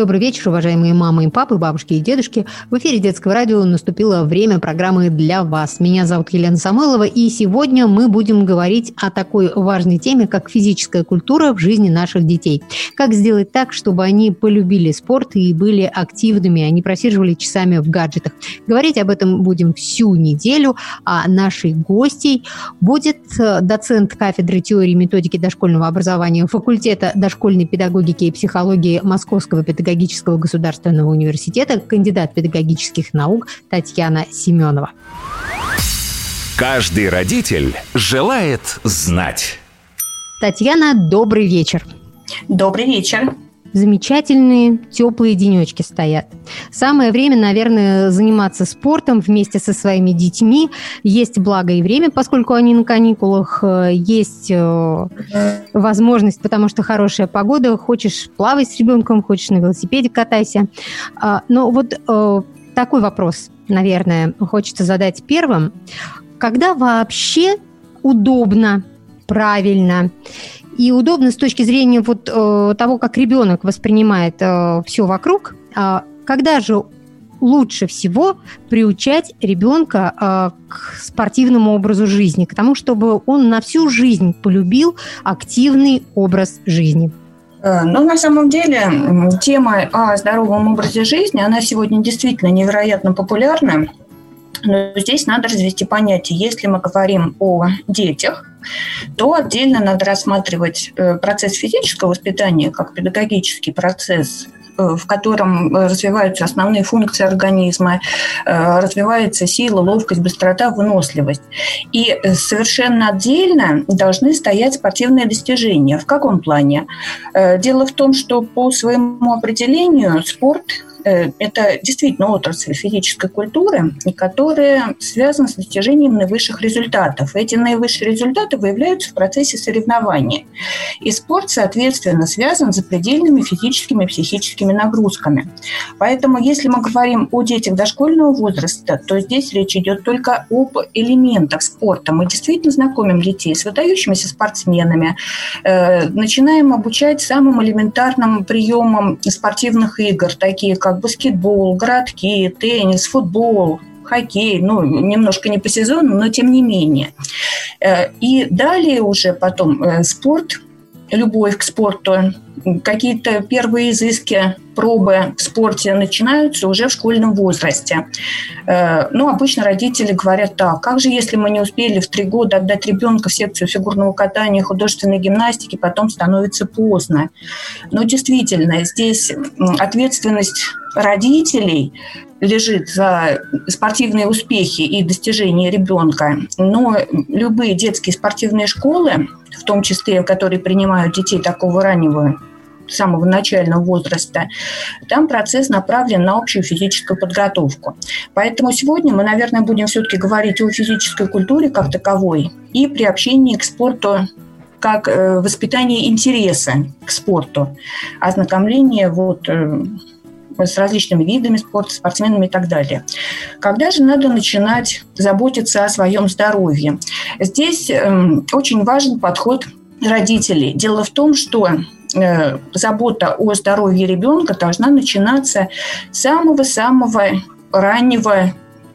Добрый вечер, уважаемые мамы и папы, бабушки и дедушки. В эфире детского радио наступило время программы «Для вас». Меня зовут Елена Самойлова, и сегодня мы будем говорить о такой важной теме, как физическая культура в жизни наших детей. Как сделать так, чтобы они полюбили спорт и были активными, а не просиживали часами в гаджетах. Говорить об этом будем всю неделю, а нашей гостей будет э, доцент кафедры теории и методики дошкольного образования факультета дошкольной педагогики и психологии Московского педагогического педагогического государственного университета, кандидат педагогических наук Татьяна Семенова. Каждый родитель желает знать. Татьяна, добрый вечер. Добрый вечер замечательные теплые денечки стоят. Самое время, наверное, заниматься спортом вместе со своими детьми. Есть благо и время, поскольку они на каникулах, э, есть э, возможность, потому что хорошая погода, хочешь плавать с ребенком, хочешь на велосипеде катайся. А, но вот э, такой вопрос, наверное, хочется задать первым. Когда вообще удобно, правильно и удобно с точки зрения вот э, того, как ребенок воспринимает э, все вокруг. Э, когда же лучше всего приучать ребенка э, к спортивному образу жизни, к тому, чтобы он на всю жизнь полюбил активный образ жизни? Э, ну, на самом деле, тема о здоровом образе жизни, она сегодня действительно невероятно популярна. Но здесь надо развести понятие. Если мы говорим о детях, то отдельно надо рассматривать э, процесс физического воспитания как педагогический процесс э, в котором развиваются основные функции организма, э, развивается сила, ловкость, быстрота, выносливость. И совершенно отдельно должны стоять спортивные достижения. В каком плане? Дело в том, что по своему определению спорт Э, это действительно отрасль физической культуры, которая связана с достижением наивысших результатов. Эти наивысшие результаты выявляются в процессе соревнования. И спорт, соответственно, связан с запредельными физическими и психическими нагрузками. Поэтому, если мы говорим о детях дошкольного возраста, то здесь речь идет только об элементах спорта. Мы действительно знакомим детей с выдающимися спортсменами, э, начинаем обучать самым элементарным приемам спортивных игр, такие как как баскетбол, городки, теннис, футбол, хоккей, ну, немножко не по сезону, но тем не менее. Э, и далее уже потом э, спорт, любовь к спорту, какие-то первые изыски, пробы в спорте начинаются уже в школьном возрасте. Э, ну, обычно родители говорят так, как же, если мы не успели в три года отдать ребенка в секцию фигурного катания, художественной гимнастики, потом становится поздно. Но действительно, здесь ответственность родителей лежит за спортивные успехи и достижения ребенка, но любые детские спортивные школы, в том числе, которые принимают детей такого раннего самого начального возраста, там процесс направлен на общую физическую подготовку. Поэтому сегодня мы, наверное, будем все-таки говорить о физической культуре как таковой и приобщении к спорту как э, воспитание интереса к спорту, ознакомление вот э, с различными видами спорта, спортсменами и так далее. Когда же надо начинать заботиться о своем здоровье? Здесь э, очень важен подход родителей. Дело в том, что Э, забота о здоровье ребенка должна начинаться с самого-самого раннего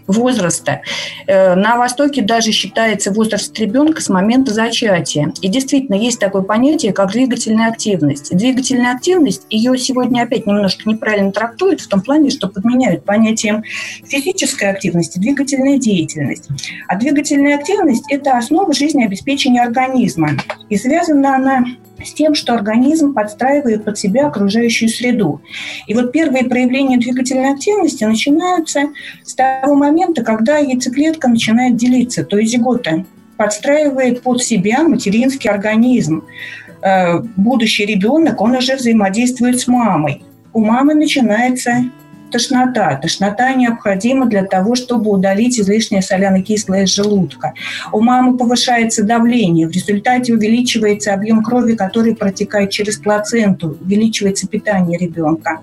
возраста. Э, на Востоке даже считается возраст ребенка с момента зачатия. И действительно есть такое понятие, как двигательная активность. Двигательная активность, ее сегодня опять немножко неправильно трактуют в том плане, что подменяют понятием физической активности двигательная деятельность. А двигательная активность – это основа жизнеобеспечения организма. И связана она с тем, что организм подстраивает под себя окружающую среду. И вот первые проявления двигательной активности начинаются с того момента, когда яйцеклетка начинает делиться, то есть зигота подстраивает под себя материнский организм. Э, будущий ребенок, он уже взаимодействует с мамой. У мамы начинается тошнота. Тошнота необходима для того, чтобы удалить излишнее соляно-кислое из желудка. У мамы повышается давление, в результате увеличивается объем крови, который протекает через плаценту, увеличивается питание ребенка.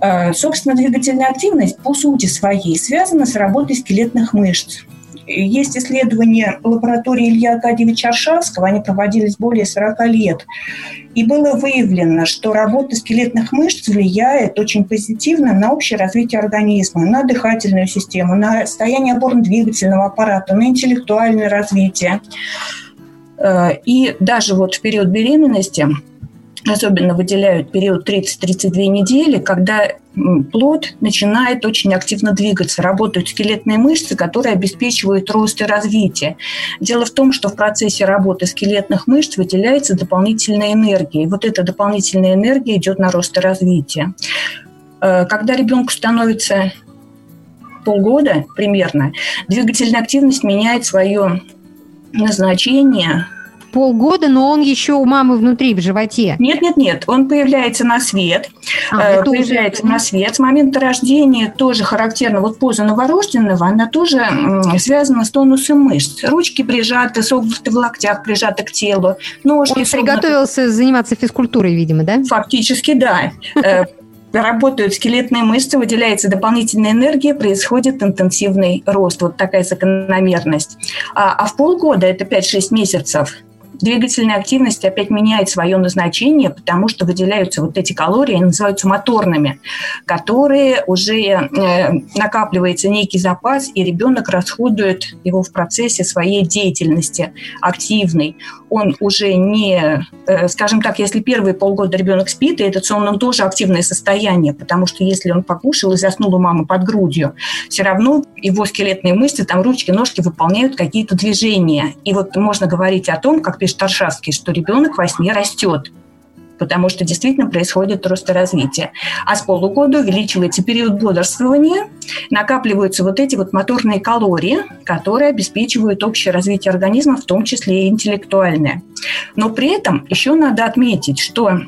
Э, собственно, двигательная активность по сути своей связана с работой скелетных мышц. Есть исследования лаборатории Илья Аркадьевича Аршавского, они проводились более 40 лет. И было выявлено, что работа скелетных мышц влияет очень позитивно на общее развитие организма, на дыхательную систему, на состояние опорно-двигательного аппарата, на интеллектуальное развитие. Э, и даже вот в период беременности особенно выделяют период 30-32 недели, когда плод начинает очень активно двигаться, работают скелетные мышцы, которые обеспечивают рост и развитие. Дело в том, что в процессе работы скелетных мышц выделяется дополнительная энергия. И вот эта дополнительная энергия идет на рост и развитие. Э, когда ребенку становится полгода примерно, двигательная активность меняет свое назначение, полгода, но он еще у мамы внутри, в животе. Нет, нет, нет, он появляется на свет. А, э, появляется уже... на свет. С момента рождения тоже характерно, вот поза новорожденного, она тоже связана с тонусом мышц. Ручки прижаты, согнуты в локтях, прижаты к телу. Ножки он согнуты. приготовился заниматься физкультурой, видимо, да? Фактически, да э, работают скелетные мышцы, выделяется дополнительная энергия, происходит интенсивный рост. Вот такая закономерность. А, а в полгода, это 5-6 месяцев, двигательная активность опять меняет свое назначение, потому что выделяются вот эти калории, они называются моторными, которые уже э, накапливается некий запас, и ребенок расходует его в процессе своей деятельности активной. Он уже не, э, скажем так, если первые полгода ребенок спит, и этот сон, он тоже активное состояние, потому что если он покушал и заснул у мамы под грудью, все равно его скелетные мышцы, там ручки, ножки выполняют какие-то движения. И вот можно говорить о том, как пишет Аршавский, что ребенок во сне растет потому что действительно происходит рост и развитие. А с полугода увеличивается период бодрствования, накапливаются вот эти вот моторные калории, которые обеспечивают общее развитие организма, в том числе и интеллектуальное. Но при этом еще надо отметить, что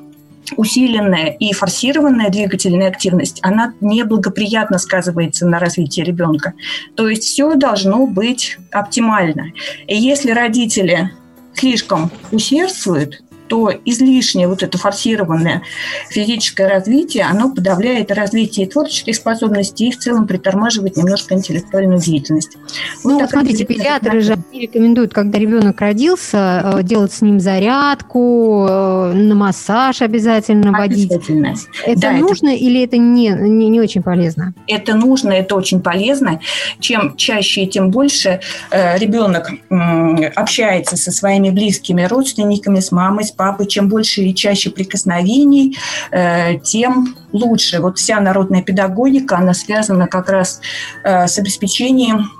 усиленная и форсированная двигательная активность, она неблагоприятно сказывается на развитии ребенка. То есть все должно быть оптимально. И если родители слишком усердствуют, то излишнее вот это форсированное физическое развитие, оно подавляет развитие творческих способностей и в целом притормаживает немножко интеллектуальную деятельность. Вот ну, смотрите, педиатры же рекомендуют, когда ребенок родился, э, делать с ним зарядку, э, на массаж обязательно водить. Обязательно. Это да, нужно это... или это не, не, не очень полезно? Это нужно, это очень полезно. Чем чаще и тем больше э, ребенок э, общается со своими близкими родственниками, с мамой, с папы, чем больше и чаще прикосновений, э, тем лучше. Вот вся народная педагогика, она связана как раз э, с обеспечением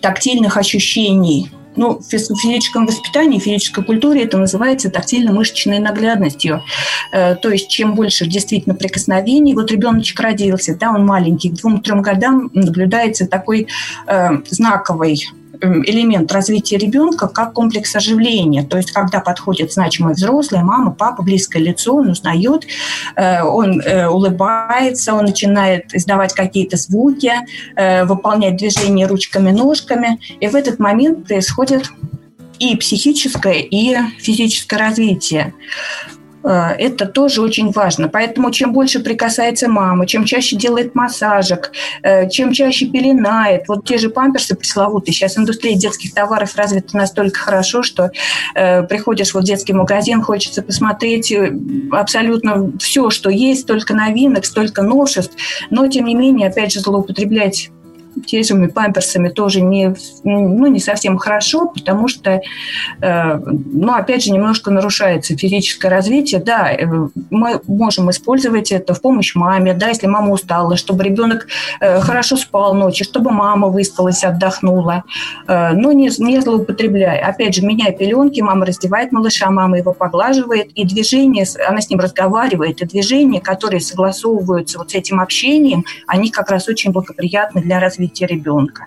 тактильных ощущений ну, в физическом воспитании, в физической культуре это называется тактильно-мышечной наглядностью. Э, то есть чем больше действительно прикосновений, вот ребеночек родился, да, он маленький, к двум-трем годам наблюдается такой э, знаковый элемент развития ребенка как комплекс оживления. То есть, когда подходит значимый взрослый, мама, папа, близкое лицо, он узнает, э, он э, улыбается, он начинает издавать какие-то звуки, э, выполнять движения ручками, ножками. И в этот момент происходит и психическое, и физическое развитие. Э, это тоже очень важно. Поэтому чем больше прикасается мама, чем чаще делает массажик, э, чем чаще пеленает, вот те же памперсы пресловутые, сейчас индустрия детских товаров развита настолько хорошо, что э, приходишь в детский магазин, хочется посмотреть абсолютно все, что есть, столько новинок, столько новшеств, но тем не менее, опять же, злоупотреблять теми памперсами тоже не, ну, не совсем хорошо, потому что, э, ну, опять же, немножко нарушается физическое развитие. Да, э, мы можем использовать это в помощь маме, да, если мама устала, чтобы ребенок э, хорошо спал ночью, чтобы мама выспалась, отдохнула, э, но не, не злоупотребляя. Опять же, меняя пеленки, мама раздевает малыша, мама его поглаживает, и движение, она с ним разговаривает, и движения, которые согласовываются вот с этим общением, они как раз очень благоприятны для развития развития ребенка.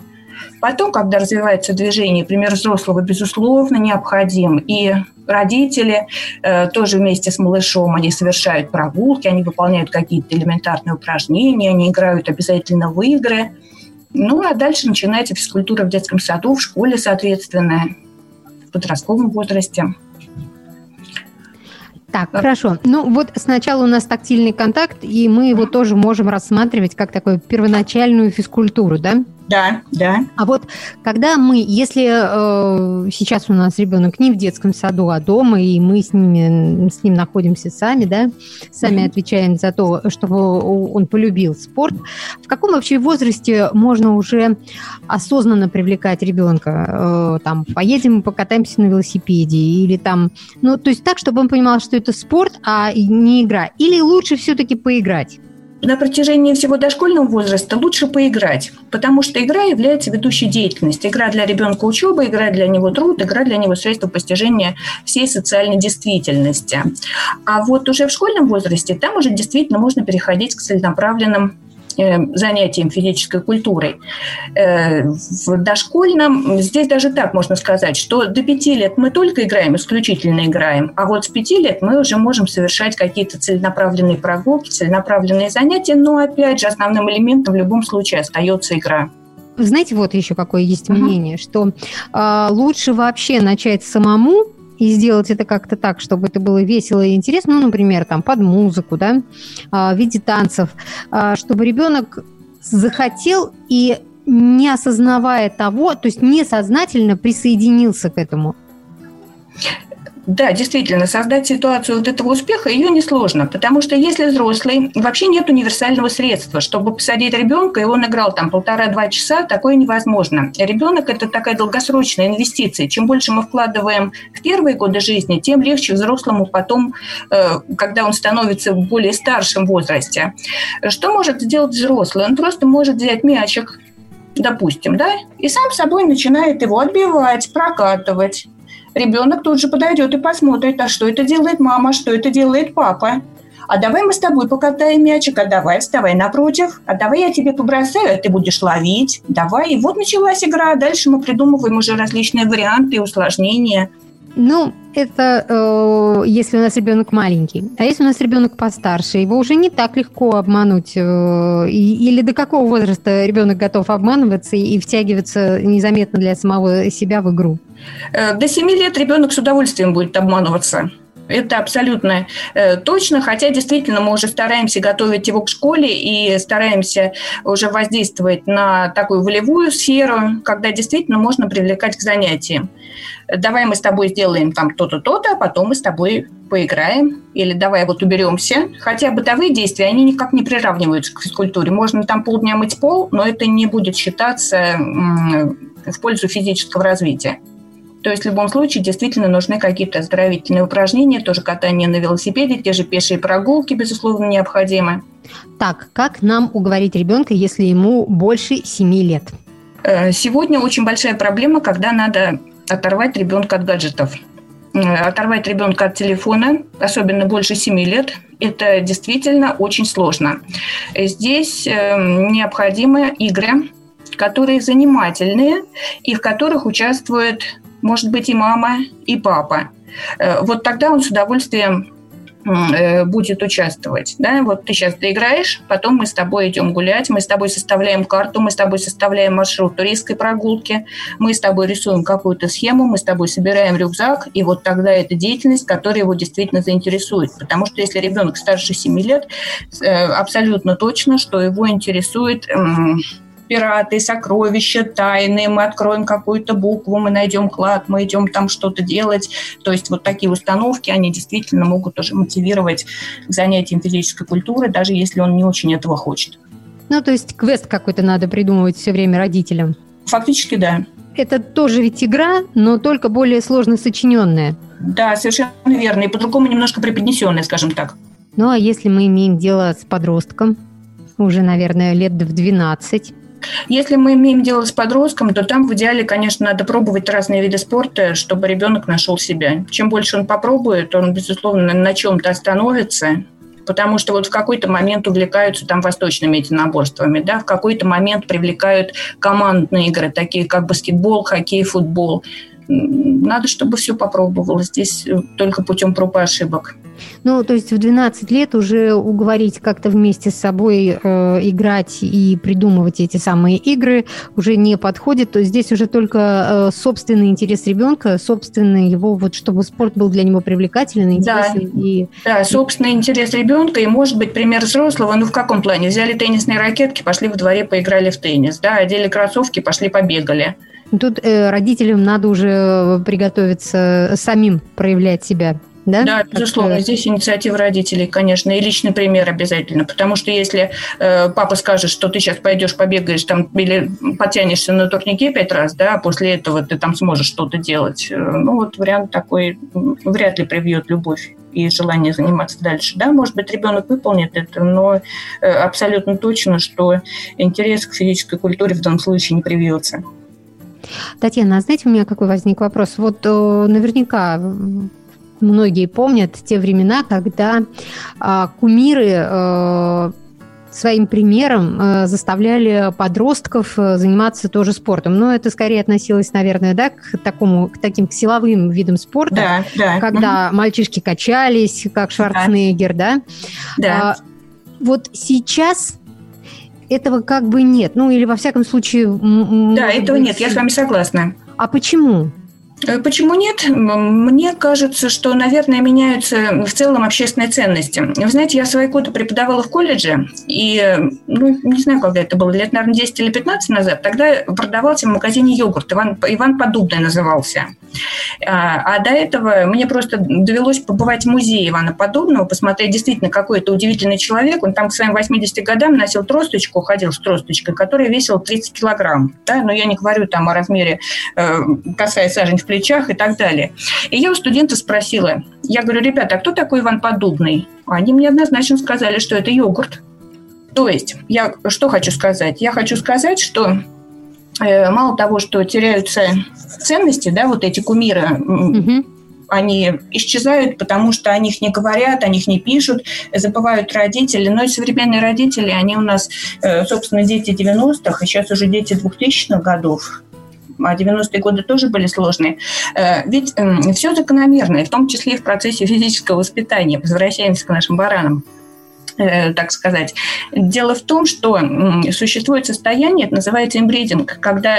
Потом, когда развивается движение, пример взрослого, безусловно, необходим. И родители э, тоже вместе с малышом, они совершают прогулки, они выполняют какие-то элементарные упражнения, они играют обязательно в игры. Ну, а дальше начинается физкультура в детском саду, в школе, соответственно, в подростковом возрасте. Так, хорошо. Ну вот сначала у нас тактильный контакт, и мы его тоже можем рассматривать как такую первоначальную физкультуру, да? Да, да. А вот когда мы, если э, сейчас у нас ребенок не в детском саду, а дома, и мы с, ними, с ним находимся сами, да, сами mm-hmm. отвечаем за то, чтобы он полюбил спорт, в каком вообще возрасте можно уже осознанно привлекать ребенка? Э, там, поедем покатаемся на велосипеде, или там, ну, то есть так, чтобы он понимал, что это спорт, а не игра. Или лучше все-таки поиграть? На протяжении всего дошкольного возраста лучше поиграть, потому что игра является ведущей деятельностью. Игра для ребенка учеба, игра для него труд, игра для него средство постижения всей социальной действительности. А вот уже в школьном возрасте там уже действительно можно переходить к целенаправленным занятием физической культурой. Э, в дошкольном, здесь даже так можно сказать, что до пяти лет мы только играем, исключительно играем, а вот с пяти лет мы уже можем совершать какие-то целенаправленные прогулки, целенаправленные занятия, но опять же основным элементом в любом случае остается игра. Знаете, вот еще какое есть мнение, uh-huh. что э, лучше вообще начать самому и сделать это как-то так, чтобы это было весело и интересно, ну, например, там под музыку, да, а, в виде танцев, а, чтобы ребенок захотел и не осознавая того, то есть несознательно присоединился к этому. Да, действительно, создать ситуацию вот этого успеха ее несложно, потому что если взрослый, вообще нет универсального средства, чтобы посадить ребенка, и он играл там полтора-два часа, такое невозможно. Ребенок – это такая долгосрочная инвестиция. Чем больше мы вкладываем в первые годы жизни, тем легче взрослому потом, э, когда он становится в более старшем возрасте. Что может сделать взрослый? Он просто может взять мячик, допустим, да, и сам собой начинает его отбивать, прокатывать ребенок тут же подойдет и посмотрит, а что это делает мама, что это делает папа. А давай мы с тобой покатаем мячик, а давай вставай напротив, а давай я тебе побросаю, а ты будешь ловить. Давай. И вот началась игра. Дальше мы придумываем уже различные варианты и усложнения. Ну, это э, если у нас ребенок маленький. А если у нас ребенок постарше, его уже не так легко обмануть. Э, или до какого возраста ребенок готов обманываться и, и втягиваться незаметно для самого себя в игру? Э, до 7 лет ребенок с удовольствием будет обманываться. Это абсолютно э, точно, хотя действительно мы уже стараемся готовить его к школе и стараемся уже воздействовать на такую волевую сферу, когда действительно можно привлекать к занятиям. Давай мы с тобой сделаем там то-то, то-то, а потом мы с тобой поиграем, или давай вот уберемся. Хотя бытовые действия, они никак не приравниваются к физкультуре. Можно там полдня мыть пол, но это не будет считаться в пользу физического развития. То есть в любом случае действительно нужны какие-то оздоровительные упражнения, тоже катание на велосипеде, те же пешие прогулки, безусловно, необходимы. Так, как нам уговорить ребенка, если ему больше 7 лет? Э, сегодня очень большая проблема, когда надо оторвать ребенка от гаджетов. Э, оторвать ребенка от телефона, особенно больше 7 лет, это действительно очень сложно. Здесь э, необходимы игры, которые занимательные и в которых участвуют может быть и мама, и папа. Э, вот тогда он с удовольствием э, будет участвовать. Да? Вот ты сейчас доиграешь, потом мы с тобой идем гулять, мы с тобой составляем карту, мы с тобой составляем маршрут туристской прогулки, мы с тобой рисуем какую-то схему, мы с тобой собираем рюкзак, и вот тогда это деятельность, которая его действительно заинтересует. Потому что если ребенок старше 7 лет, э, абсолютно точно, что его интересует пираты, сокровища, тайны, мы откроем какую-то букву, мы найдем клад, мы идем там что-то делать. То есть вот такие установки, они действительно могут уже мотивировать к занятиям физической культуры, даже если он не очень этого хочет. Ну, то есть квест какой-то надо придумывать все время родителям. Фактически, да. Это тоже ведь игра, но только более сложно сочиненная. Да, совершенно верно. И по-другому немножко преподнесенная, скажем так. Ну, а если мы имеем дело с подростком, уже, наверное, лет в 12, если мы имеем дело с подростком, то там в идеале, конечно, надо пробовать разные виды спорта, чтобы ребенок нашел себя. Чем больше он попробует, он, безусловно, на чем-то остановится, потому что вот в какой-то момент увлекаются там восточными единоборствами, да, в какой-то момент привлекают командные игры, такие как баскетбол, хоккей, футбол. Надо, чтобы все попробовалось. Здесь только путем проб и ошибок. Ну, то есть в 12 лет уже уговорить как-то вместе с собой э, играть и придумывать эти самые игры уже не подходит. То есть здесь уже только э, собственный интерес ребенка, собственный его, вот чтобы спорт был для него привлекательный, интересный. Да, и... да собственный интерес ребенка и, может быть, пример взрослого, ну в каком плане? Взяли теннисные ракетки, пошли во дворе, поиграли в теннис, да, одели кроссовки, пошли побегали. Тут э, родителям надо уже приготовиться самим проявлять себя да? Да, безусловно. Как... Здесь инициатива родителей, конечно, и личный пример обязательно. Потому что если э, папа скажет, что ты сейчас пойдешь побегаешь там или потянешься на турнике пять раз, да, а после этого ты там сможешь что-то делать, э, ну вот вариант такой вряд ли привьет любовь и желание заниматься дальше. Да, может быть, ребенок выполнит это, но э, абсолютно точно, что интерес к физической культуре в данном случае не привьется. Татьяна, а знаете, у меня какой возник вопрос? Вот э, наверняка многие помнят те времена, когда а, кумиры а, своим примером а, заставляли подростков э, заниматься тоже спортом. Но это скорее относилось, наверное, да, к такому, к таким к силовым видам спорта, да, да. когда угу. мальчишки качались, как Шварценеггер, да. Да. А, вот сейчас этого как бы нет. Ну, или во всяком случае... Да, этого быть... нет, я с вами согласна. А почему? Э, почему нет? Мне кажется, что, наверное, меняются в целом общественные ценности. Вы знаете, я свои годы преподавала в колледже, и, ну, не знаю, когда это было, лет, наверное, 10 или 15 назад, тогда продавался в магазине йогурт, Иван, Иван Подубный назывался. А, а до этого мне просто довелось побывать в музее Ивана Подобного, посмотреть действительно какой-то удивительный человек. Он там к своим 80 годам носил тросточку, ходил с тросточкой, которая весила 30 килограмм. Да? Но я не говорю там о размере, э, касаясь сажень плечах и так далее. И я у студентов спросила, я говорю, ребята, а кто такой Иван Подобный? Они мне однозначно сказали, что это йогурт. То есть, я что хочу сказать? Я хочу сказать, что э, мало того, что теряются ценности, да, вот эти кумиры, угу. они исчезают, потому что о них не говорят, о них не пишут, забывают родители. Но и современные родители, они у нас, э, собственно, дети 90-х, и сейчас уже дети 2000-х годов а 90-е годы тоже были сложные. Э, ведь эм, все закономерно, в том числе и в процессе физического воспитания. Возвращаемся к нашим баранам. Э, так сказать. Дело в том, что существует состояние, это называется имбридинг, когда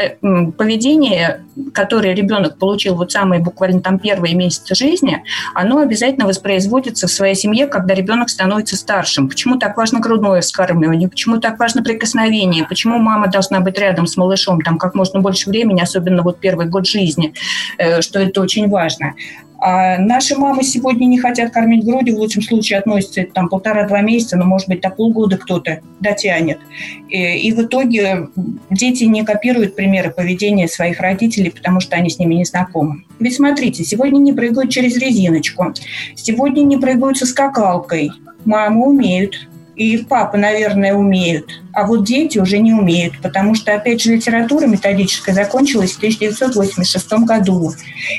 поведение, которое ребенок получил вот самые буквально там первые месяцы жизни, оно обязательно воспроизводится в своей семье, когда ребенок становится старшим. Почему так важно грудное вскармливание, почему так важно прикосновение, почему мама должна быть рядом с малышом там как можно больше времени, особенно вот первый год жизни, э, что это очень важно. А наши мамы сегодня не хотят кормить грудью, в лучшем случае относятся там полтора-два месяца, но, может быть, до полгода кто-то дотянет. И, и в итоге дети не копируют примеры поведения своих родителей, потому что они с ними не знакомы. Ведь смотрите, сегодня не прыгают через резиночку, сегодня не прыгают со скакалкой. Мамы умеют, и папы, наверное, умеют, а вот дети уже не умеют, потому что, опять же, литература методическая закончилась в 1986 году.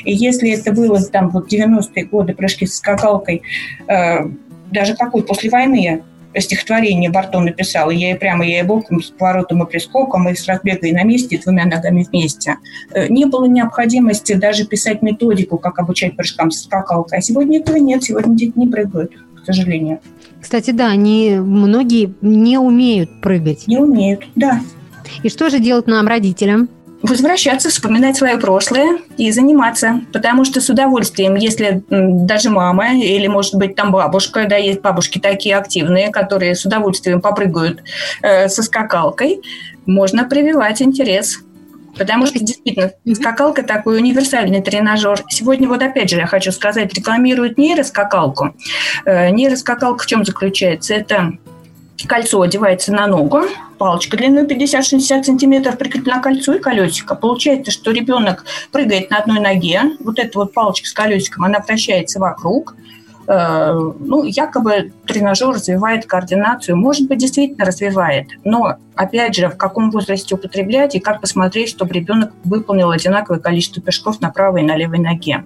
И если это было там вот 90-е годы, прыжки с скакалкой, э, даже какой после войны стихотворение Бартон написал, я и прямо, я и боком, с поворотом и прискоком, и с разбега и на месте, и двумя ногами вместе. Э, не было необходимости даже писать методику, как обучать прыжкам с скакалкой. А сегодня этого нет, сегодня дети не прыгают, к сожалению. Кстати, да, они многие не умеют прыгать. Не умеют, да. И что же делать нам, родителям? возвращаться, вспоминать свое прошлое и заниматься. Потому что с удовольствием, если даже мама или, может быть, там бабушка, да, есть бабушки такие активные, которые с удовольствием попрыгают э, со скакалкой, можно прививать интерес Потому что действительно скакалка такой универсальный тренажер. Сегодня вот опять же я хочу сказать, рекламируют нейроскакалку. Э, нейроскакалка в чем заключается? Это кольцо одевается на ногу, палочка длиной 50-60 сантиметров прикреплена к кольцу и колесико. Получается, что ребенок прыгает на одной ноге, вот эта вот палочка с колесиком, она вращается вокруг, ну, якобы тренажер развивает координацию. Может быть, действительно развивает. Но, опять же, в каком возрасте употреблять и как посмотреть, чтобы ребенок выполнил одинаковое количество прыжков на правой и на левой ноге.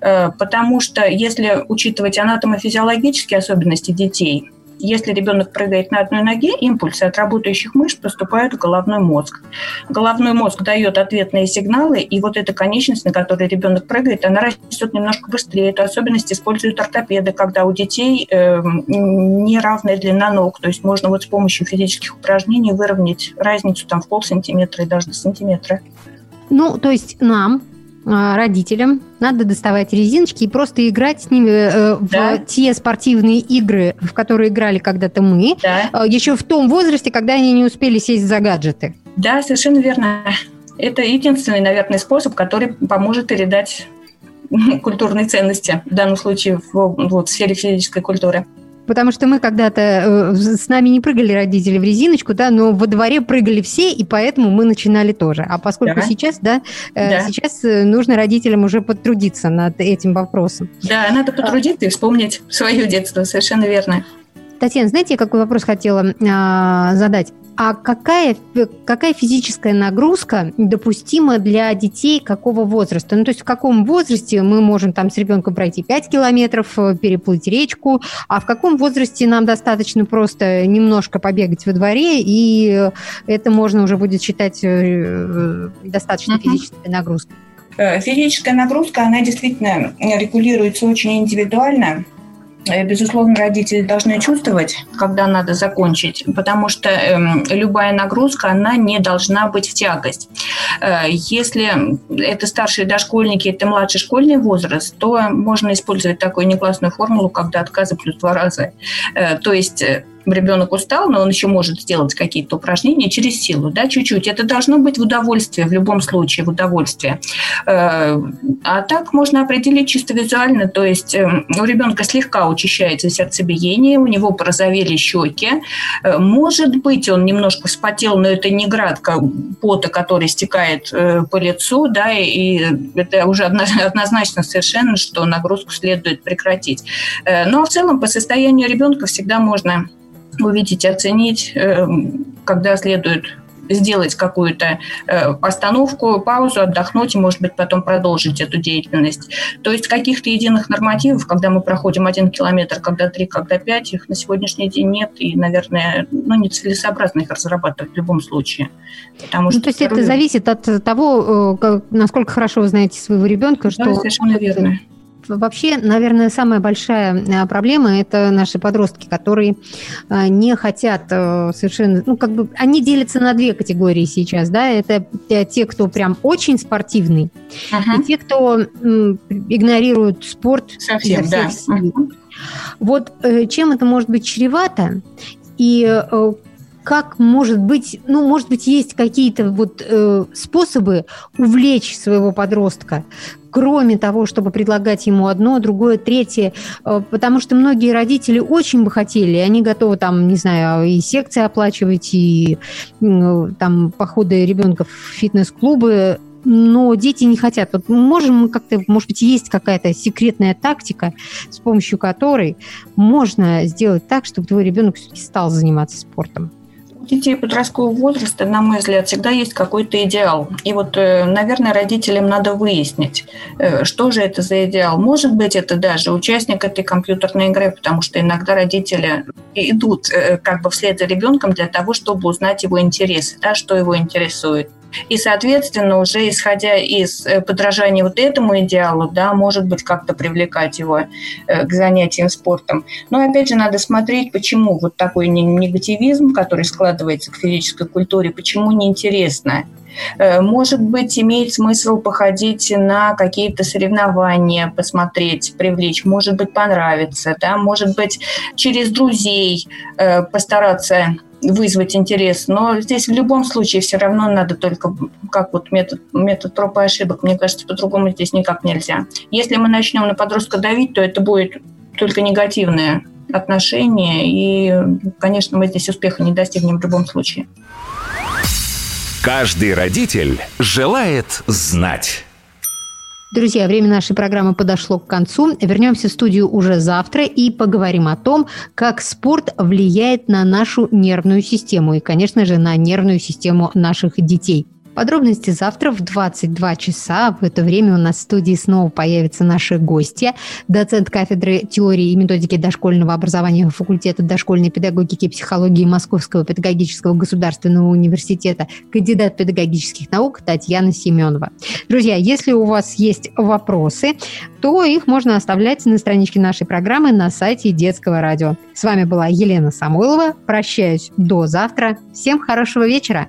Э, потому что, если учитывать анатомофизиологические особенности детей, Если ребенок прыгает на одной ноге, импульсы от работающих мышц поступают в головной мозг. Головной мозг дает ответные сигналы, и вот эта конечность, на которой ребенок прыгает, она растет немножко быстрее. Эту особенность используют ортопеды, когда у детей э, неравная длина ног. То есть можно вот с помощью физических упражнений выровнять разницу там в полсантиметра и даже сантиметра. Ну, то есть нам, родителям надо доставать резиночки и просто играть с ними э, да. в те спортивные игры, в которые играли когда-то мы, да. Э, еще в том возрасте, когда они не успели сесть за гаджеты. Да, совершенно верно. Это единственный, наверное, способ, который поможет передать культурные ценности, в данном случае в, вот, в сфере физической культуры. Потому что мы когда-то э, с нами не прыгали родители в резиночку, да, но во дворе прыгали все, и поэтому мы начинали тоже. А поскольку да. сейчас, да, э, да, сейчас э, нужно родителям уже потрудиться над этим вопросом. Да, надо потрудиться и вспомнить свое детство, совершенно верно. Татьяна, знаете, какой вопрос хотела а, задать? А какая, какая физическая нагрузка допустима для детей какого возраста? Ну, то есть в каком возрасте мы можем там с ребенком пройти 5 километров, э, переплыть речку, а в каком возрасте нам достаточно просто немножко побегать во дворе, и это можно уже будет считать э, достаточно физической нагрузкой? Э, физическая нагрузка, она действительно регулируется очень индивидуально. Э, безусловно, родители должны чувствовать, когда надо закончить, потому что э, любая нагрузка, она не должна быть в тягость. Э, если это старшие дошкольники, это младший школьный возраст, то можно использовать такую неклассную формулу, когда отказы плюс два раза. Э, то есть ребенок устал, но он еще может сделать какие-то упражнения через силу, да, чуть-чуть. Это должно быть в удовольствие, в любом случае в удовольствие. Э, а так можно определить чисто визуально, то есть э, у ребенка слегка учащается сердцебиение, у него порозовели щеки. Э, может быть, он немножко вспотел, но это не градка пота, который стекает по лицу, да, и это уже однозначно совершенно, что нагрузку следует прекратить. Но в целом по состоянию ребенка всегда можно увидеть, оценить, э, когда следует сделать какую-то э, остановку, паузу, отдохнуть и, может быть, потом продолжить эту деятельность. То есть каких-то единых нормативов, когда мы проходим один километр, когда три, когда пять, их на сегодняшний день нет, и, наверное, ну, нецелесообразно их разрабатывать в любом случае. Потому ну, что то есть второе... это зависит от того, э, насколько хорошо вы знаете своего ребенка, что... Да, совершенно верно. Вообще, наверное, самая большая э, проблема – это наши подростки, которые э, не хотят э, совершенно… Ну, как бы они делятся на две категории сейчас, да, это те, кто прям очень спортивный, uh-huh. и те, кто игнорирует спорт Совсем, да. Вот чем это может быть чревато, и как может быть, ну, может быть, есть какие-то вот э, способы увлечь своего подростка, кроме того, чтобы предлагать ему одно, другое, третье, э, потому что многие родители очень бы хотели, они готовы там, не знаю, и секции оплачивать, и э, там походы ребенка в фитнес-клубы, но дети не хотят. Вот можем как-то, может быть, есть какая-то секретная тактика, с помощью которой можно сделать так, чтобы твой ребенок все-таки стал заниматься спортом? Детей подросткового возраста, на мой взгляд, всегда есть какой-то идеал. И вот, э, наверное, родителям надо выяснить, э, что же это за идеал. Может быть, это даже участник этой компьютерной игры, потому что иногда родители идут э, как бы вслед за ребенком для того, чтобы узнать его интересы, да, что его интересует. И, соответственно, уже исходя из э, подражания вот этому идеалу, да, может быть, как-то привлекать его э, к занятиям спортом. Но, опять же, надо смотреть, почему вот такой негативизм, который складывается к физической культуре, почему неинтересно. Э, может быть, имеет смысл походить на какие-то соревнования, посмотреть, привлечь, может быть, понравится, да, может быть, через друзей постараться вызвать интерес. Но здесь в любом случае все равно надо только как вот метод, метод проб и ошибок. Мне кажется, по-другому здесь никак нельзя. Если мы начнем на подростка давить, то это будет только негативное отношение. И, конечно, мы здесь успеха не достигнем в любом случае. Каждый родитель желает знать. Друзья, время нашей программы подошло к концу. Вернемся в студию уже завтра и поговорим о том, как спорт влияет на нашу нервную систему и, конечно же, на нервную систему наших детей. Подробности завтра в 22 часа. В это время у нас в студии снова появятся наши гости. Доцент кафедры теории и методики дошкольного образования факультета дошкольной педагогики и психологии Московского педагогического государственного университета, кандидат педагогических наук Татьяна Семенова. Друзья, если у вас есть вопросы, то их можно оставлять на страничке нашей программы на сайте Детского радио. С вами была Елена Самойлова. Прощаюсь до завтра. Всем хорошего вечера.